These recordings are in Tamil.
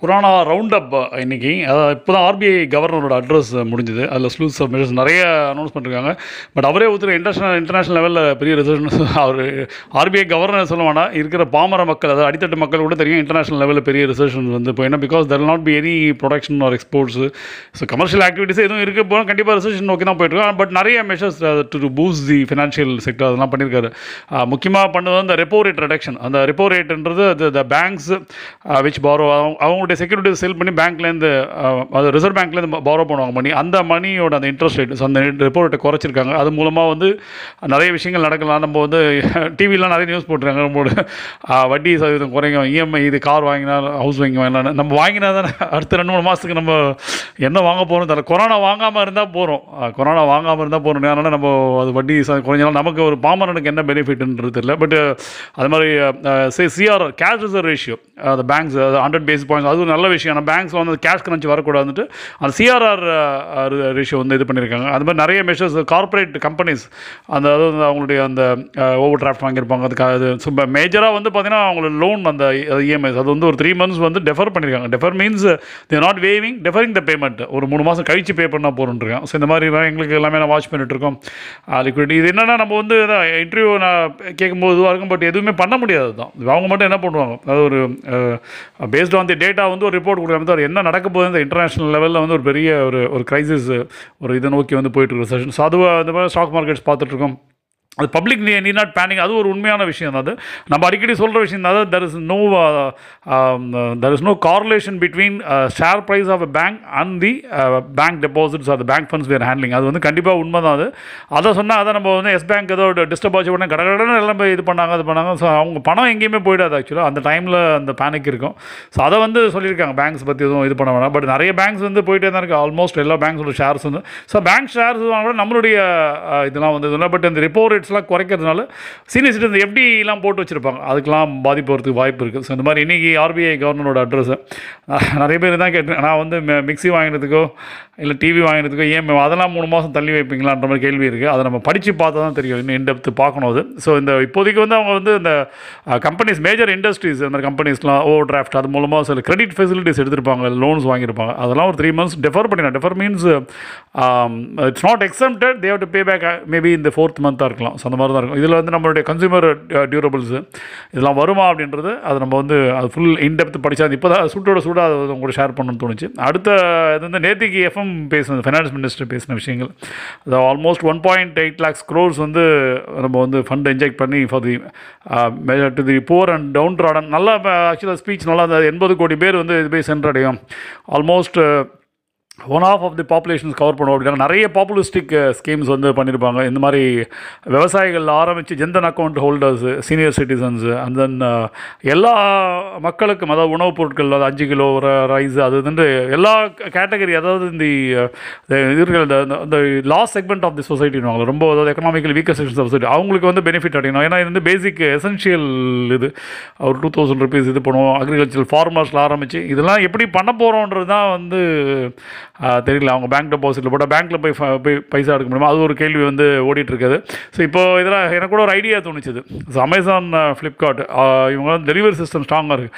கொரோனா ரவுண்ட் அப் இன்றைக்கி அதாவது இப்போ தான் ஆர்பிஐ கவர்னரோட அட்ரஸ் முடிஞ்சது. அதில் ஸ்லூஸ் ஆஃப் மெஷர்ஸ் நிறைய அனௌன்ஸ் பண்ணிருக்காங்க. பட் அவரே ஒருத்தர் இன்டர்நேஷனல் இன்டர்நேஷனல் லெவலில் பெரிய ரிசர்ச் அவர் ஆர்பிஐ கவர்னர் சொல்ல வேணாம் இருக்கிற பாமர மக்கள் அதாவது அடித்தட்டு மக்கள் கூட தெரியும் இன்டர்நேஷனல் லெவலில் பெரிய ரிசர்ஷன் வந்து. இப்போ என்ன because there not be any production or exports so commercial activities எதுவும் இருக்க போனால் கண்டிப்பாக ரிசர்ஷன் நோக்கி தான் போயிட்டுருக்கோம் பட் நிறைய measures to boost the financial sector அதெல்லாம் பண்ணியிருக்காரு முக்கியமாக பண்ணது அந்த ரெப்போ ரேட் ரிடக்ஷன் அந்த ரெப்போ ரேட்ன்றது த பேங்க்ஸ் விச் பாரோ அவங்களுடைய செக்யூரிட்டி செல் பண்ணி பேங்க்லேருந்து அது ரிசர்வ் பேங்க்லேருந்து பாரோ பண்ணுவாங்க மணி அந்த மணியோட அந்த இன்ட்ரெஸ்ட் ரேட் அந்த ரிப்போர்ட்டை குறைச்சிருக்காங்க. அது மூலமாக வந்து நிறைய விஷயங்கள் நடக்கலாம். நம்ம வந்து டிவிலாம் நிறைய நியூஸ் போட்டுருக்காங்க. நம்மளோட வட்டி சதவீதம் குறைங்க இஎம்ஐ இது கார் வாங்கினா ஹவுஸ் வாங்கி வாங்கினா நம்ம வாங்கினா தானே அடுத்த ரெண்டு மூணு மாதத்துக்கு நம்ம என்ன வாங்க போகிறோம் தெரியல. கொரோனா வாங்காமல் இருந்தால் போகிறோம் கொரோனா வாங்காமல் இருந்தால் போகிறோம் அதனால் நம்ம அது வட்டி குறைஞ்சாலும் நமக்கு ஒரு பாமரனுக்கு என்ன பெனிஃபிட்ன்றது தெரியல. பட் அது மாதிரி சிஆர் கேஷ் ரிசர்வ் ரேஷியோ அந்த பேங்க்ஸ் ஹண்ட்ரட் பேஸ் பாயிண்ட்ஸ் அது ஒரு நல்ல விஷயம். ஆனால் பேங்க்ஸில் வந்து கேஷ் கரன்சி வரக்கூடாதுன்ட்டு அந்த சிஆர்ஆர் ரேஷியோ வந்து இது பண்ணியிருக்காங்க அது மாதிரி நிறைய மெஷர்ஸ் கார்ப்பரேட் கம்பெனிஸ் அந்த அதாவது அவங்களுடைய அந்த ஓவர் டிராஃப்ட் வாங்கியிருப்பாங்க. அதுக்கு அது சும்மா மேஜராக வந்து பார்த்திங்கன்னா அவங்களோட லோன் அந்த இஎம்ஐஸ் அது வந்து ஒரு த்ரீ மந்த்ஸ் வந்து டெஃபர் பண்ணியிருக்காங்க defer means there not waiving deferring the payment ஒரு மூணு மாதம் கழிச்சு பே பண்ணால் போகிறோன்றிருக்கேன் ஸோ இந்த மாதிரி தான் எங்களுக்கு எல்லாமே நான் வாட்ச் பண்ணிட்டு இருக்கோம். லிக்விட் இது என்னென்னா நம்ம வந்து இன்டர்வியூ நான் கேட்கும்போது இதுவாக இருக்கும் பட் எதுவுமே பண்ண முடியாது தான் அவங்க மட்டும் என்ன பண்ணுவாங்க? அது ஒரு பேஸ்ட் ஆன் தி டேட்டா வந்து ஒரு ரிப்போர்ட் கொடுக்காம தான் என்ன நடக்க போகுது இந்த இன்டர்நேஷனல் லெவலில் வந்து ஒரு பெரிய ஒரு ஒரு கிரைசிஸ் ஒரு இதை நோக்கி வந்து போயிட்டு இருக்கு செஷன் ஸோ அதுவாக அந்த மாதிரி ஸ்டாக் மார்க்கெட்ஸ் பார்த்துட்ருக்கோம் அது பப்ளிக் நீ நீ நாட் பேனிங் அது ஒரு உண்மையான விஷயம் தான். அது நம்ம அடிக்கடி சொல்கிற விஷயம் தான். There there is no there is no correlation between share price of a bank and the bank deposits or bank funds we're handling அது வந்து கண்டிப்பாக உண்மை தான் அது. அதை சொன்னால் அதை நம்ம வந்து எஸ் பேங்க் ஏதோ டிஸ்டர்ப் ஆச்சு உடனே கடகடன்னு எல்லாம் போய் இது பண்ணாங்க அது பண்ணாங்க. ஸோ அவங்க பணம் எங்கேயுமே போயிடாது ஆக்சுவலாக அந்த டைமில் அந்த பேனிக் இருக்கும். ஸோ அதை வந்து சொல்லியிருக்காங்க. பேங்க்ஸ் பற்றி எதுவும் இது பண்ண வேணாம். பட் நிறைய பேங்க்ஸ் வந்து போயிட்டே தான் இருக்குது ஆல்மோஸ்ட் எல்லா பேங்க்ஸோட ஷேர்ஸ் வந்து. ஸோ பேங்க் ஷேர்ஸ் வாங்க நம்மளுடைய uh, இதெல்லாம் வந்து இதெல்லாம் பட் இந்த ரிப்போ ரேட்ஸ்லாம் குறைக்கிறதுனால சீனியர் சிட்டிசன் எஃப்டிலாம் போட்டு வச்சுருப்பாங்க. அதுக்கெலாம் பாதிப்பு வரதுக்கு வாய்ப்பு இருக்குது ஸோ இந்த மாதிரி இன்றைக்கி ஆர்பிஐ கவர்னரோட அட்ரஸ் நிறைய பேர் தான் கேட்டேன் நான் வந்து மிக்சி மிக்ஸி வாங்கினதுக்கோ இல்லை டிவி வாங்கினதுக்கோ ஏன் அதெல்லாம் மூணு மாதம் தள்ளி வைப்பீங்களான்ற மாதிரி கேள்வி இருக்குது அதை நம்ம படித்து பார்த்தா தான் தெரியும். இன்னும் இன்டெப்த்து பார்க்கணும் அது. ஸோ இந்த இப்போதைக்கு வந்து அவங்க வந்து இந்த கம்பெனிஸ் மேஜர் இண்டஸ்ட்ரீஸ் அந்த கம்பெனிஸ்லாம் ஓவர் டிராஃப்ட் அது மூலமாக சில கிரெடிட் ஃபெசிலிட்டிஸ் எடுத்திருப்பாங்க லோன்ஸ் வாங்கியிருப்பாங்க. அதெல்லாம் ஒரு த்ரீ மந்த்ஸ் டெஃபர் பண்ணிடலாம். Defer means it's not exempted they've to pay back maybe இந்த ஃபோர்த் மந்த்தாக இருக்கலாம். ஸோ அந்த மாதிரி தான் இருக்கும். இதில் வந்து நம்மளுடைய கன்சூமர் டியூரபிள்ஸு uh, இதெல்லாம் வருமா அப்படின்றது அது நம்ம வந்து அது ஃபுல் இன்டெப்த் படித்தா இப்போ தான் சூட்டோட சூடாக அதை உங்களோட ஷேர் பண்ணணும்னு தோணுச்சு. அடுத்த இது வந்து நேத்திக்கு எஃப்எம் பேசினது ஃபைனான்ஸ் மினிஸ்டர் பேசின விஷயங்கள். அது almost one point eight lakhs crores வந்து நம்ம வந்து ஃபண்ட் இன்ஜெக்ட் பண்ணி for the major to the poor and downtrodden நல்லா ஆக்சுவலாக ஸ்பீச் நல்லா இருந்தது. எண்பது கோடி பேர் வந்து இது போய் சென்றடையும் almost one of of the populations cover பண்ணுவோம் அப்படின்னா நிறைய பாப்புலிஸ்டிக் ஸ்கீம்ஸ் uh, வந்து பண்ணியிருப்பாங்க இந்த மாதிரி விவசாயிகள் ஆரம்பித்து Jan Dhan account holders senior citizens and then எல்லா மக்களுக்கும் அதாவது உணவுப் பொருட்கள் அது அஞ்சு கிலோ ரைஸ் அது வந்து எல்லா கேட்டகரி அதாவது இந்த இருக்கிற இந்த- லாஸ்ட் செக்மெண்ட் ஆஃப் தி சொசைட்டின்னு ரொம்ப அதாவது எக்கனாமிக்கல் வீக்கர் செக்ஷன் சொசைட்டி அவங்களுக்கு வந்து பெனிஃபிட் அடையணும். ஏன்னா இது வந்து பேசிக் எசென்ஷியல் இது. ஒரு டூ தௌசண்ட் ருபீஸ் இது பண்ணுவோம். அக்ரிகல்ச்சர் ஃபார்மர்ஸில் ஆரம்பித்து இதெல்லாம் எப்படி பண்ண போகிறோன்றது தான் வந்து தெரியல அவங்க பேங்க் டெபாசிட்டில் போட்டால் பேங்க்கில் போய் போய் பைசா எடுக்க முடியுமா? அது ஒரு கேள்வி வந்து ஓடிட்டுருக்குது. ஸோ இப்போ இதில் எனக்கு கூட ஒரு ஐடியா தோணுச்சுது. ஸோ அமேசான் ஃப்ளிப்கார்ட் இவங்க வந்து டெலிவரி சிஸ்டம் ஸ்ட்ராங்காக இருக்குது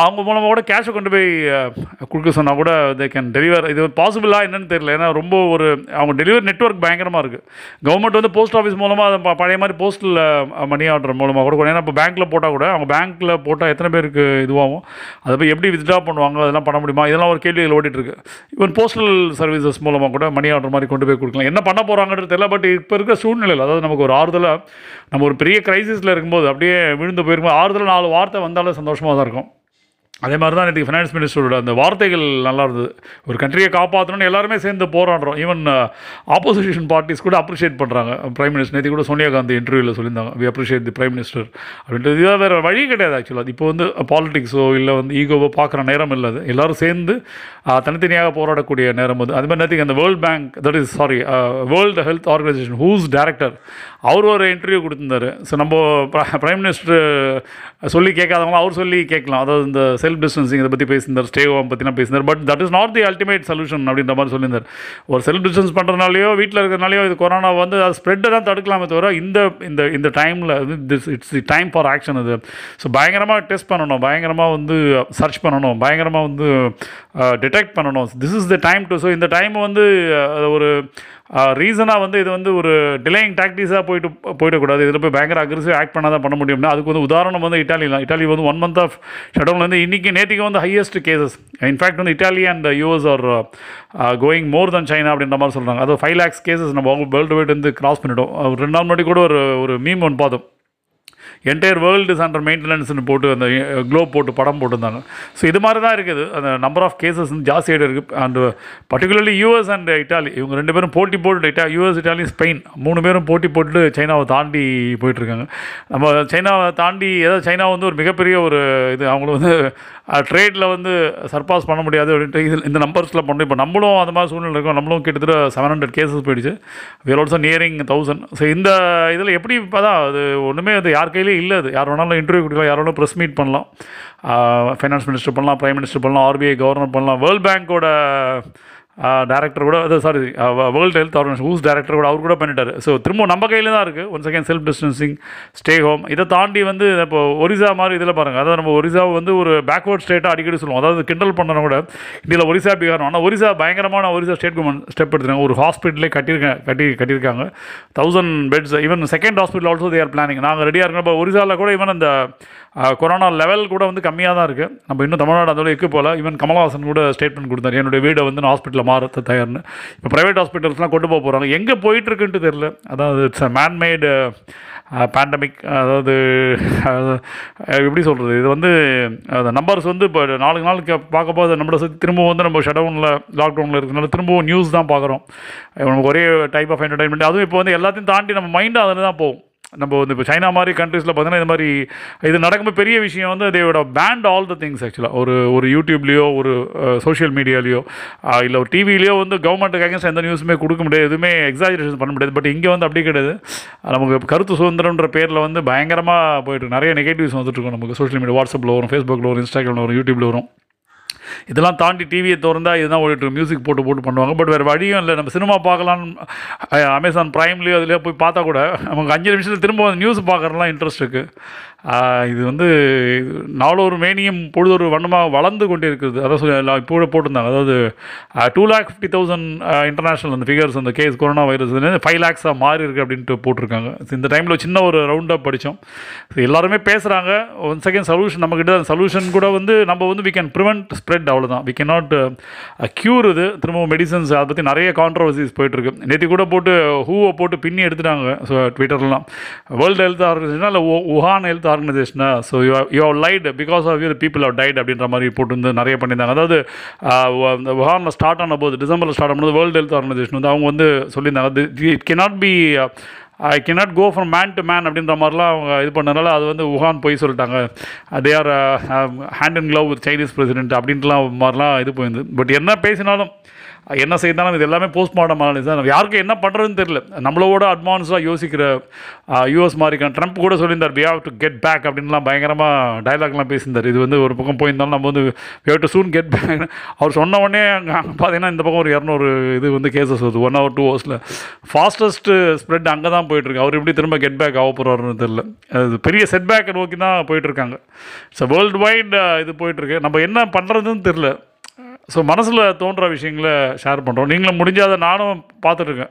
அவங்க மூலமாக கூட கேஷை கொண்டு போய் கொடுக்க சொன்னால் கூட தே கேன் டெலிவர் இது பாசிபிளா என்னன்னு தெரியல. ஏன்னா ரொம்ப ஒரு அவங்க டெலிவரி நெட்வொர்க் பயங்கரமாக இருக்குது கவர்மெண்ட் வந்து போஸ்ட் ஆஃபீஸ் மூலமாக அதை ப- பழைய மாதிரி போஸ்ட்டில் மணி ஆர்டர் மூலமாக கூட ஏன்னா இப்போ பேங்க்கில் போட்டால் கூட அவங்க பேங்க்கில் போட்டால் எத்தனை பேருக்கு இதுவாகும்? அதை போய் எப்படி வித்ட்ரா பண்ணுவாங்க? அதெல்லாம் பண்ண முடியுமா? இதெல்லாம் ஒரு கேள்விகள் ஓடிட்டுருக்கு. இவன் போஸ்ட் போஸ்டல் சர்வீசஸ் மூலமாக கூட மணி ஆர்டர் மாதிரி கொண்டு போய் கொடுக்கலாம். என்ன பண்ண போகிறாங்கன்றது தெரியல பட் இப்போ இருக்கிற சூழ்நிலையில் அதாவது நமக்கு ஒரு ஆறுதலாக நம்ம ஒரு பெரிய கிரைசிஸில் இருக்கும்போது அப்படியே விழுந்து போயிருக்கும்போது ஆறுதல் நாலு வார்த்தை வந்தாலும் சந்தோஷமாக தான் இருக்கும். அதே மாதிரி தான் இன்றைக்கி ஃபினான்ஸ் மினிஸ்டரோட அந்த வார்த்தைகள் நல்லா இருந்தது. ஒரு கண்ட்ரியை காப்பாற்றணும்னு எல்லாருமே சேர்ந்து போராடுறோம். ஈவன் ஆப்போசிஷன் பார்ட்டிஸ் கூட அப்ரிஷியேட் பண்ணுறாங்க பிரைம் மினிஸ்டர் நேற்று கூட சோனியா காந்தி இன்டர்வியூவில் சொல்லியிருந்தாங்க. We appreciate the prime minister அப்படின்றது இதாக வேறு வழி கிடையாது ஆக்சுவலாக இப்போ வந்து uh, பாலிடிக்ஸோ இல்லை வந்து ஈகோவோ பார்க்குற நேரம் இல்லை எல்லோரும் எல்லாரும் சேர்ந்து uh, தனித்தனியாக போராடக்கூடிய நேரம் அது. அது மாதிரி நேற்றுக்கு அந்த World Bank that is sorry World Health Organization whose director அவர் ஒரு இன்டர்வியூ கொடுத்துருந்தாரு. ஸோ நம்ம uh, பிரைம் மினிஸ்டர் சொல்லி கேட்காதவங்க அவர் சொல்லி கேட்கலாம். அதாவது இந்த செல்ஃப் டிஸ்டன்சிங் இதை பற்றி பேசியிருந்தார் ஸ்டே ஹோம் பற்றிலாம் பேசியிருந்தார். But that is not the ultimate solution அப்படின்ற மாதிரி சொல்லியிருந்தார். ஒரு செல்ஃப் டிஸ்டன்ஸ் பண்ணுறதுனாலையோ வீட்டில் இருக்கிறனாலையோ இது கொரோனா வந்து அது ஸ்ப்ரெட்டை தான் தடுக்கலாமே தவிர இந்த இந்த இந்த டைமில் this it's the time for action இது. ஸோ பயங்கரமாக டெஸ்ட் பண்ணணும் பயங்கரமாக வந்து சர்ச் பண்ணணும் பயங்கரமாக வந்து டிடெக்ட் பண்ணணும். This is the time to so இந்த டைம் வந்து ஒரு ரீசனாக வந்து இது வந்து ஒரு டிலேயிங் டாக்டிஸாக போயிட்டு போயிடக்கூடாது. இதில் போய் பயங்கர அக்ரெசிவ் ஆக்ட் பண்ணால் தான் பண்ண முடியும்னா அதுக்கு வந்து உதாரணம் வந்து இட்டாலி தான். இட்டாலி வந்து ஒன் மந்த் ஆஃப் ஷடவுன் வந்து இன்றைக்கி நேற்றுக்கு வந்து ஹையஸ்ட் கேசஸ் இன்ஃபேக்ட் வந்து Italy and US are going more than China அப்படின்ற மாதிரி சொல்கிறாங்க அது ஃபைவ் லேக்ஸ் கேசஸ் நம்ம வேர்ல்டு வைட் வந்து கிராஸ் பண்ணிட்டோம். ஒரு ரெண்டு நாள் முன்னாடி கூட ஒரு ஒரு மீம் ஒன்று பார்த்தோம். என்டையர் வேர்ல்டு இஸ் அண்டர் மெயின்டெனன்ஸ்னு போட்டு அந்த eh, க்ளோப் போட்டு படம் போட்டிருந்தாங்க. ஸோ இது மாதிரி தான் இருக்குது. அந்த நம்பர் ஆஃப் கேசஸ் வந்து ஜாஸ்தியாக இருக்குது and particularly US and Italy இவங்க ரெண்டு பேரும் போட்டி போட்டு இட்டா யூஎஸ் இட்டாலி ஸ்பெயின் மூணு பேரும் போட்டி போட்டு சைனாவை தாண்டி போயிட்டுருக்காங்க. நம்ம சைனாவை தாண்டி ஏதாவது சைனா வந்து ஒரு மிகப்பெரிய ஒரு இது அவங்கள வந்து ட்ரேடில் வந்து சர்பாஸ் பண்ண முடியாது அப்படின்ட்டு இது இந்த நம்பர்ஸில் பண்ணுறோம் இப்போ நம்மளும் அந்த மாதிரி சூழ்நிலை இருக்கும். நம்மளும் கிட்டத்தட்ட செவன் ஹண்ட்ரட் கேசஸ் போயிடுச்சு. We're also nearing thousand so இந்த இதில் எப்படி இப்போ தான் அது ஒன்றுமே அது யார் கையிலையும் இல்லை அது யார் வேணாலும் இன்டர்வியூ கொடுக்கலாம். யார் வேணாலும் ப்ரெஸ் மீட் பண்ணலாம். ஃபைனான்ஸ் மினிஸ்டர் பண்ணலாம் ப்ரைம் மினிஸ்டர் பண்ணலாம் ஆர்பிஐ கவர்னர் பண்ணலாம். வேர்ல்ட் பேங்க்கோட டேரக்டர் கூட அது sorry World Health Organization whose director கூட அவர் கூட பண்ணிட்டார். ஸோ திரும்ப நம்ம கையில் தான் இருக்குது one second self distancing stay home இதை தாண்டி வந்து இப்போ ஒரிசா மாதிரி இதில் பாருங்கள் அதாவது நம்ம ஒரிசாவை வந்து ஒரு பேக்வர்ட் ஸ்டேட்டாக அடிக்கடி சொல்லுவோம். அதாவது கிண்டல் பண்ணணும் கூட. இந்தியாவில் ஒரிசா பீகார் ஆனால் ஒரிசா பயங்கரமான ஒரிசா ஸ்டேட் கவர்மெண்ட் ஸ்டெப் எடுத்துருக்காங்க. ஒரு ஹாஸ்பிட்டலே கட்டியிருக்காங்க கட்டி கட்டியிருக்காங்க. Thousand beds even second hospital also there planning நாங்கள் ரெடியாக இருக்கோம் இப்போ ஒரிசாவில் கூட ஈவன் அந்த கொரோனா லெவல் கூட வந்து கம்மியாக தான் இருக்குது நம்ம இன்னும் தமிழ்நாடு அதோட எக்கு போகல ஈவன் கமல்ஹாசன் கூட ஸ்டேட்மெண்ட் கொடுத்தாரு. என்னுடைய வீடை வந்து நான் ஹாஸ்பிட்டலில் மாற தயார்னு. இப்போ ப்ரைவேட் ஹாஸ்பிட்டல்ஸ்லாம் கொண்டு போக போகிறாங்க எங்கே போயிட்டுருக்குன்ட்டு தெரில அதாவது இட்ஸ் அ மேன்மேடு பேண்டமிக் அதாவது எப்படி சொல்கிறது இது வந்து அந்த நம்பர்ஸ் வந்து இப்போ நாலு நாளுக்கு பார்க்கும்போது நம்மளை சுற்றி திரும்பவும் வந்து நம்ம ஷடவுனில் லாக்டவுனில் இருக்கிறதுனால திரும்பவும் நியூஸ் தான் பார்க்குறோம். நமக்கு ஒரே டைப் ஆஃப் என்டர்டைன்மெண்ட் அதுவும் இப்போ வந்து எல்லாத்தையும் தாண்டி நம்ம மைண்டு அதில் தான் போகும். நம்ம வந்து இப்போ சைனா மாதிரி கண்ட்ரீஸில் பார்த்தீங்கன்னா இது மாதிரி இது நடக்கும்போது பெரிய விஷயம் வந்து தேவோட பேண்ட் ஆல் த திங்ஸ் ஆக்சுவலாக ஒரு ஒரு யூடியூப்லேயோ ஒரு சோஷியல் மீடியாலேயோ இல்லை ஒரு டிவிலேயோ வந்து கவர்மெண்ட்டுக்கு அகேன்ஸ்ட் எந்த நியூஸுமே கொடுக்க முடியாது எதுவுமே எக்ஸாஜரேஷன் பண்ண முடியாது. பட் இங்கே வந்து அப்படி கிடையாது. நமக்கு கருத்து சுதந்திரம்ன்ற பேரில் வந்து பயங்கரமாக போயிட்டு நிறைய நெகட்டிவ்ஸ் வந்துட்டு இருக்கும் நமக்கு. சோஷியல் மீடியா வாட்ஸ்அப்பில் வரும் ஃபேஸ்புக்கில் வரும் இன்ஸ்டாகிராமில் வரும் யூடியூப்பில் வரும். இதெல்லாம் தாண்டி டிவியை திறந்தா இதுதான் ஓடிட்டு மியூசிக் போட்டு போட்டு பண்ணுவாங்க. பட் வேறு வழியும் இல்லை. நம்ம சினிமா பார்க்கலான்னு அமேசான் ப்ரைம்லேயோ அதுலேயோ போய் பார்த்தா கூட நமக்கு அஞ்சு நிமிஷத்தில் திரும்ப நியூஸ் பார்க்குறதுலாம் இன்ட்ரெஸ்ட் இருக்குது இது வந்து நாலொரு மேனியும் பொழுதொரு வண்ணமாக வளர்ந்து கொண்டே இருக்குது அதான் சொல்லி எல்லாம் இப்போ கூட போட்டிருந்தாங்க. அதாவது two lakh fifty thousand international அந்த ஃபிகர்ஸ் அந்த கேஸ் கொரோனா வைரஸ் ஃபைவ் லேக்ஸாக மாறி இருக்குது அப்படின்ட்டு போட்டிருக்காங்க. இந்த டைமில் சின்ன ஒரு ரவுண்டாக படித்தோம் எல்லாருமே பேசுகிறாங்க ஒன் செகண்ட் சொல்யூஷன் நம்மக்கிட்ட அந்த சொல்யூஷன் கூட வந்து நம்ம வந்து வி கேன் ப்ரிவெண்ட் ஸ்ப்ரெட் அவ்வளோதான் வி கேன் நாட் க்யூர் இது. திரும்பவும் மெடிசன்ஸ் அதை பற்றி நிறைய கான்ட்ரவர்சிஸ் போயிட்டுருக்கு. நேற்று கூட போட்டு ஹூவை போட்டு பின்னி எடுத்துட்டாங்க. ஸோ ட்விட்டர்லாம் வேர்ல்டு ஹெல்த் ஆர்கனைசேஷனா இல்லை Wuhan health ஆர்கனைசேஷனா so you you have lied because of you people have died அப்படின்ற மாதிரி போட்டுருந்து நிறைய பண்ணியிருந்தாங்க. அதாவது ஆஹ், ஸ்டார்ட் ஆன போது டிசம்பரில் ஸ்டார்ட் ஆனது வேர்ல்டு ஹெல்த் ஆர்கனைசேஷன் வந்து அவங்க வந்து சொல்லியிருந்தாங்க. It cannot be I cannot go from man to man அப்படின்ற மாதிரிலாம் அவங்க இது பண்ணனால அது வந்து உஹான் போய் சொல்லிட்டாங்க. They are hand and glove with Chinese president அப்படின்ட்டுலாம் மாதிரிலாம் இது போயிருந்து பட் என்ன பேசினாலும் என்ன செய்தாலும் இது எல்லாமே போஸ்ட்மார்ட்டம் அனாலிஸ் தான். யாருக்கு என்ன பண்ணுறதுன்னு தெரியல. நம்மளோட அட்வான்ஸாக யோசிக்கிற யூஎஸ் மாதிரி ட்ரம்ப் கூட சொல்லியிருந்தார் we have to get back அப்படின்லாம் பயங்கரமாக டயலாக்லாம் பேசியிருந்தார். இது வந்து ஒரு பக்கம் போயிருந்தாலும் நம்ம வந்து we have to soon get back அவர் சொன்ன உடனே அங்கே பார்த்தீங்கன்னா இந்த பக்கம் ஒரு இரநூறு இது வந்து கேசஸ் வருது. ஒன் ஹவர் டூ ஹவர்ஸில் ஃபாஸ்டஸ்ட் ஸ்ப்ரெட் அங்கே தான் போயிட்டுருக்கு. அவர் எப்படி திரும்ப கெட் பேக் ஆக போகிறாருன்னு தெரியல. அது பெரிய செட் பேக்கை நோக்கி தான் போயிட்டுருக்காங்க. ஸோ வேர்ல்டு வைட் இது போயிட்டுருக்கு. நம்ம என்ன பண்ணுறதுன்னு தெரில ஸோ மனசில் தோன்ற விஷயங்களை ஷேர் பண்ணுறோம் நீங்களும் முடிஞ்சாத அதை நானும் பார்த்துட்ருக்கேன்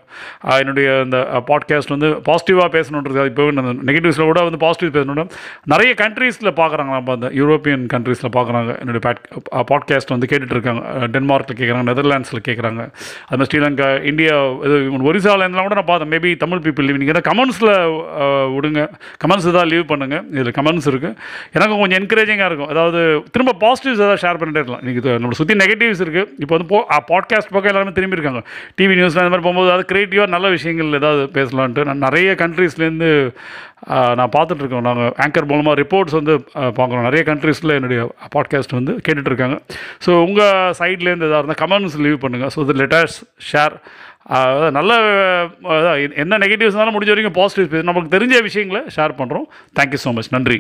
என்னுடைய இந்த பாட்காஸ்ட் வந்து பாசிட்டிவாக பேசணுன்றது இப்போ நெகட்டிவ்ஸில் கூட வந்து பாசிட்டிவ் பேசணும் நிறைய கண்ட்ரீஸில் பார்க்குறாங்க நம்ம அந்த யூரோப்பியன் கண்ட்ரீஸில் பார்க்குறாங்க. என்னுடைய பாட்காஸ்ட் வந்து கேட்டுட்ருக்காங்க டென்மார்க்கில் கேட்குறாங்க நெதர்லாண்ட்ஸில் கேட்குறாங்க அது மாதிரி ஸ்ரீலங்கா இந்தியா இது ஒரிசாவில் இருந்தெல்லாம் கூட நான் பார்த்தேன். மேபி தமிழ் பீப்புள் லீவ் நீங்கள் கமெண்ட்ஸில் விடுங்க. கமெண்ட்ஸ் தான் லீவ் பண்ணுங்கள் இதில் கமெண்ட்ஸ் இருக்குது எனக்கு கொஞ்சம் என்கரேஜிங்காக இருக்கும். அதாவது திரும்ப பாசிட்டிவ்ஸ் ஏதாவது ஷேர் பண்ணிட்டே இருக்கலாம். இன்றைக்கி நம்மளை சுற்றி நெகட்டிவ்ஸ் இருக்குது இப்போ வந்து போ பாட்காஸ்ட் பக்கம் எல்லாருமே திரும்பி இருக்காங்க டிவி நியூஸில் அந்த மாதிரி போகும்போது அதாவது க்ரியேட்டிவாக நல்ல விஷயங்கள் ஏதாவது பேசலான்ட்டு. நான் நிறைய கண்ட்ரீஸ்லேருந்து நான் பார்த்துட்ருக்கோம் நாங்கள் ஆங்கர் மூலமாக ரிப்போர்ட்ஸ் வந்து பார்க்குறோம். நிறைய கண்ட்ரீஸில் என்னுடைய பாட்காஸ்ட் வந்து கேட்டுட்ருக்காங்க ஸோ உங்கள் சைட்லேருந்து எதாவது இருந்தால் கமெண்ட்ஸ் லீவ் பண்ணுங்கள் ஸோ இது லெட்டர்ஸ் ஷேர் நல்ல அதான் என்ன நெகட்டிவ்ஸ்னாலும் முடிஞ்ச வரைக்கும் பாசிட்டிவ்ஸ் நமக்கு தெரிஞ்ச விஷயங்களை ஷேர் பண்ணுறோம் தேங்க்யூ ஸோ மச் நன்றி.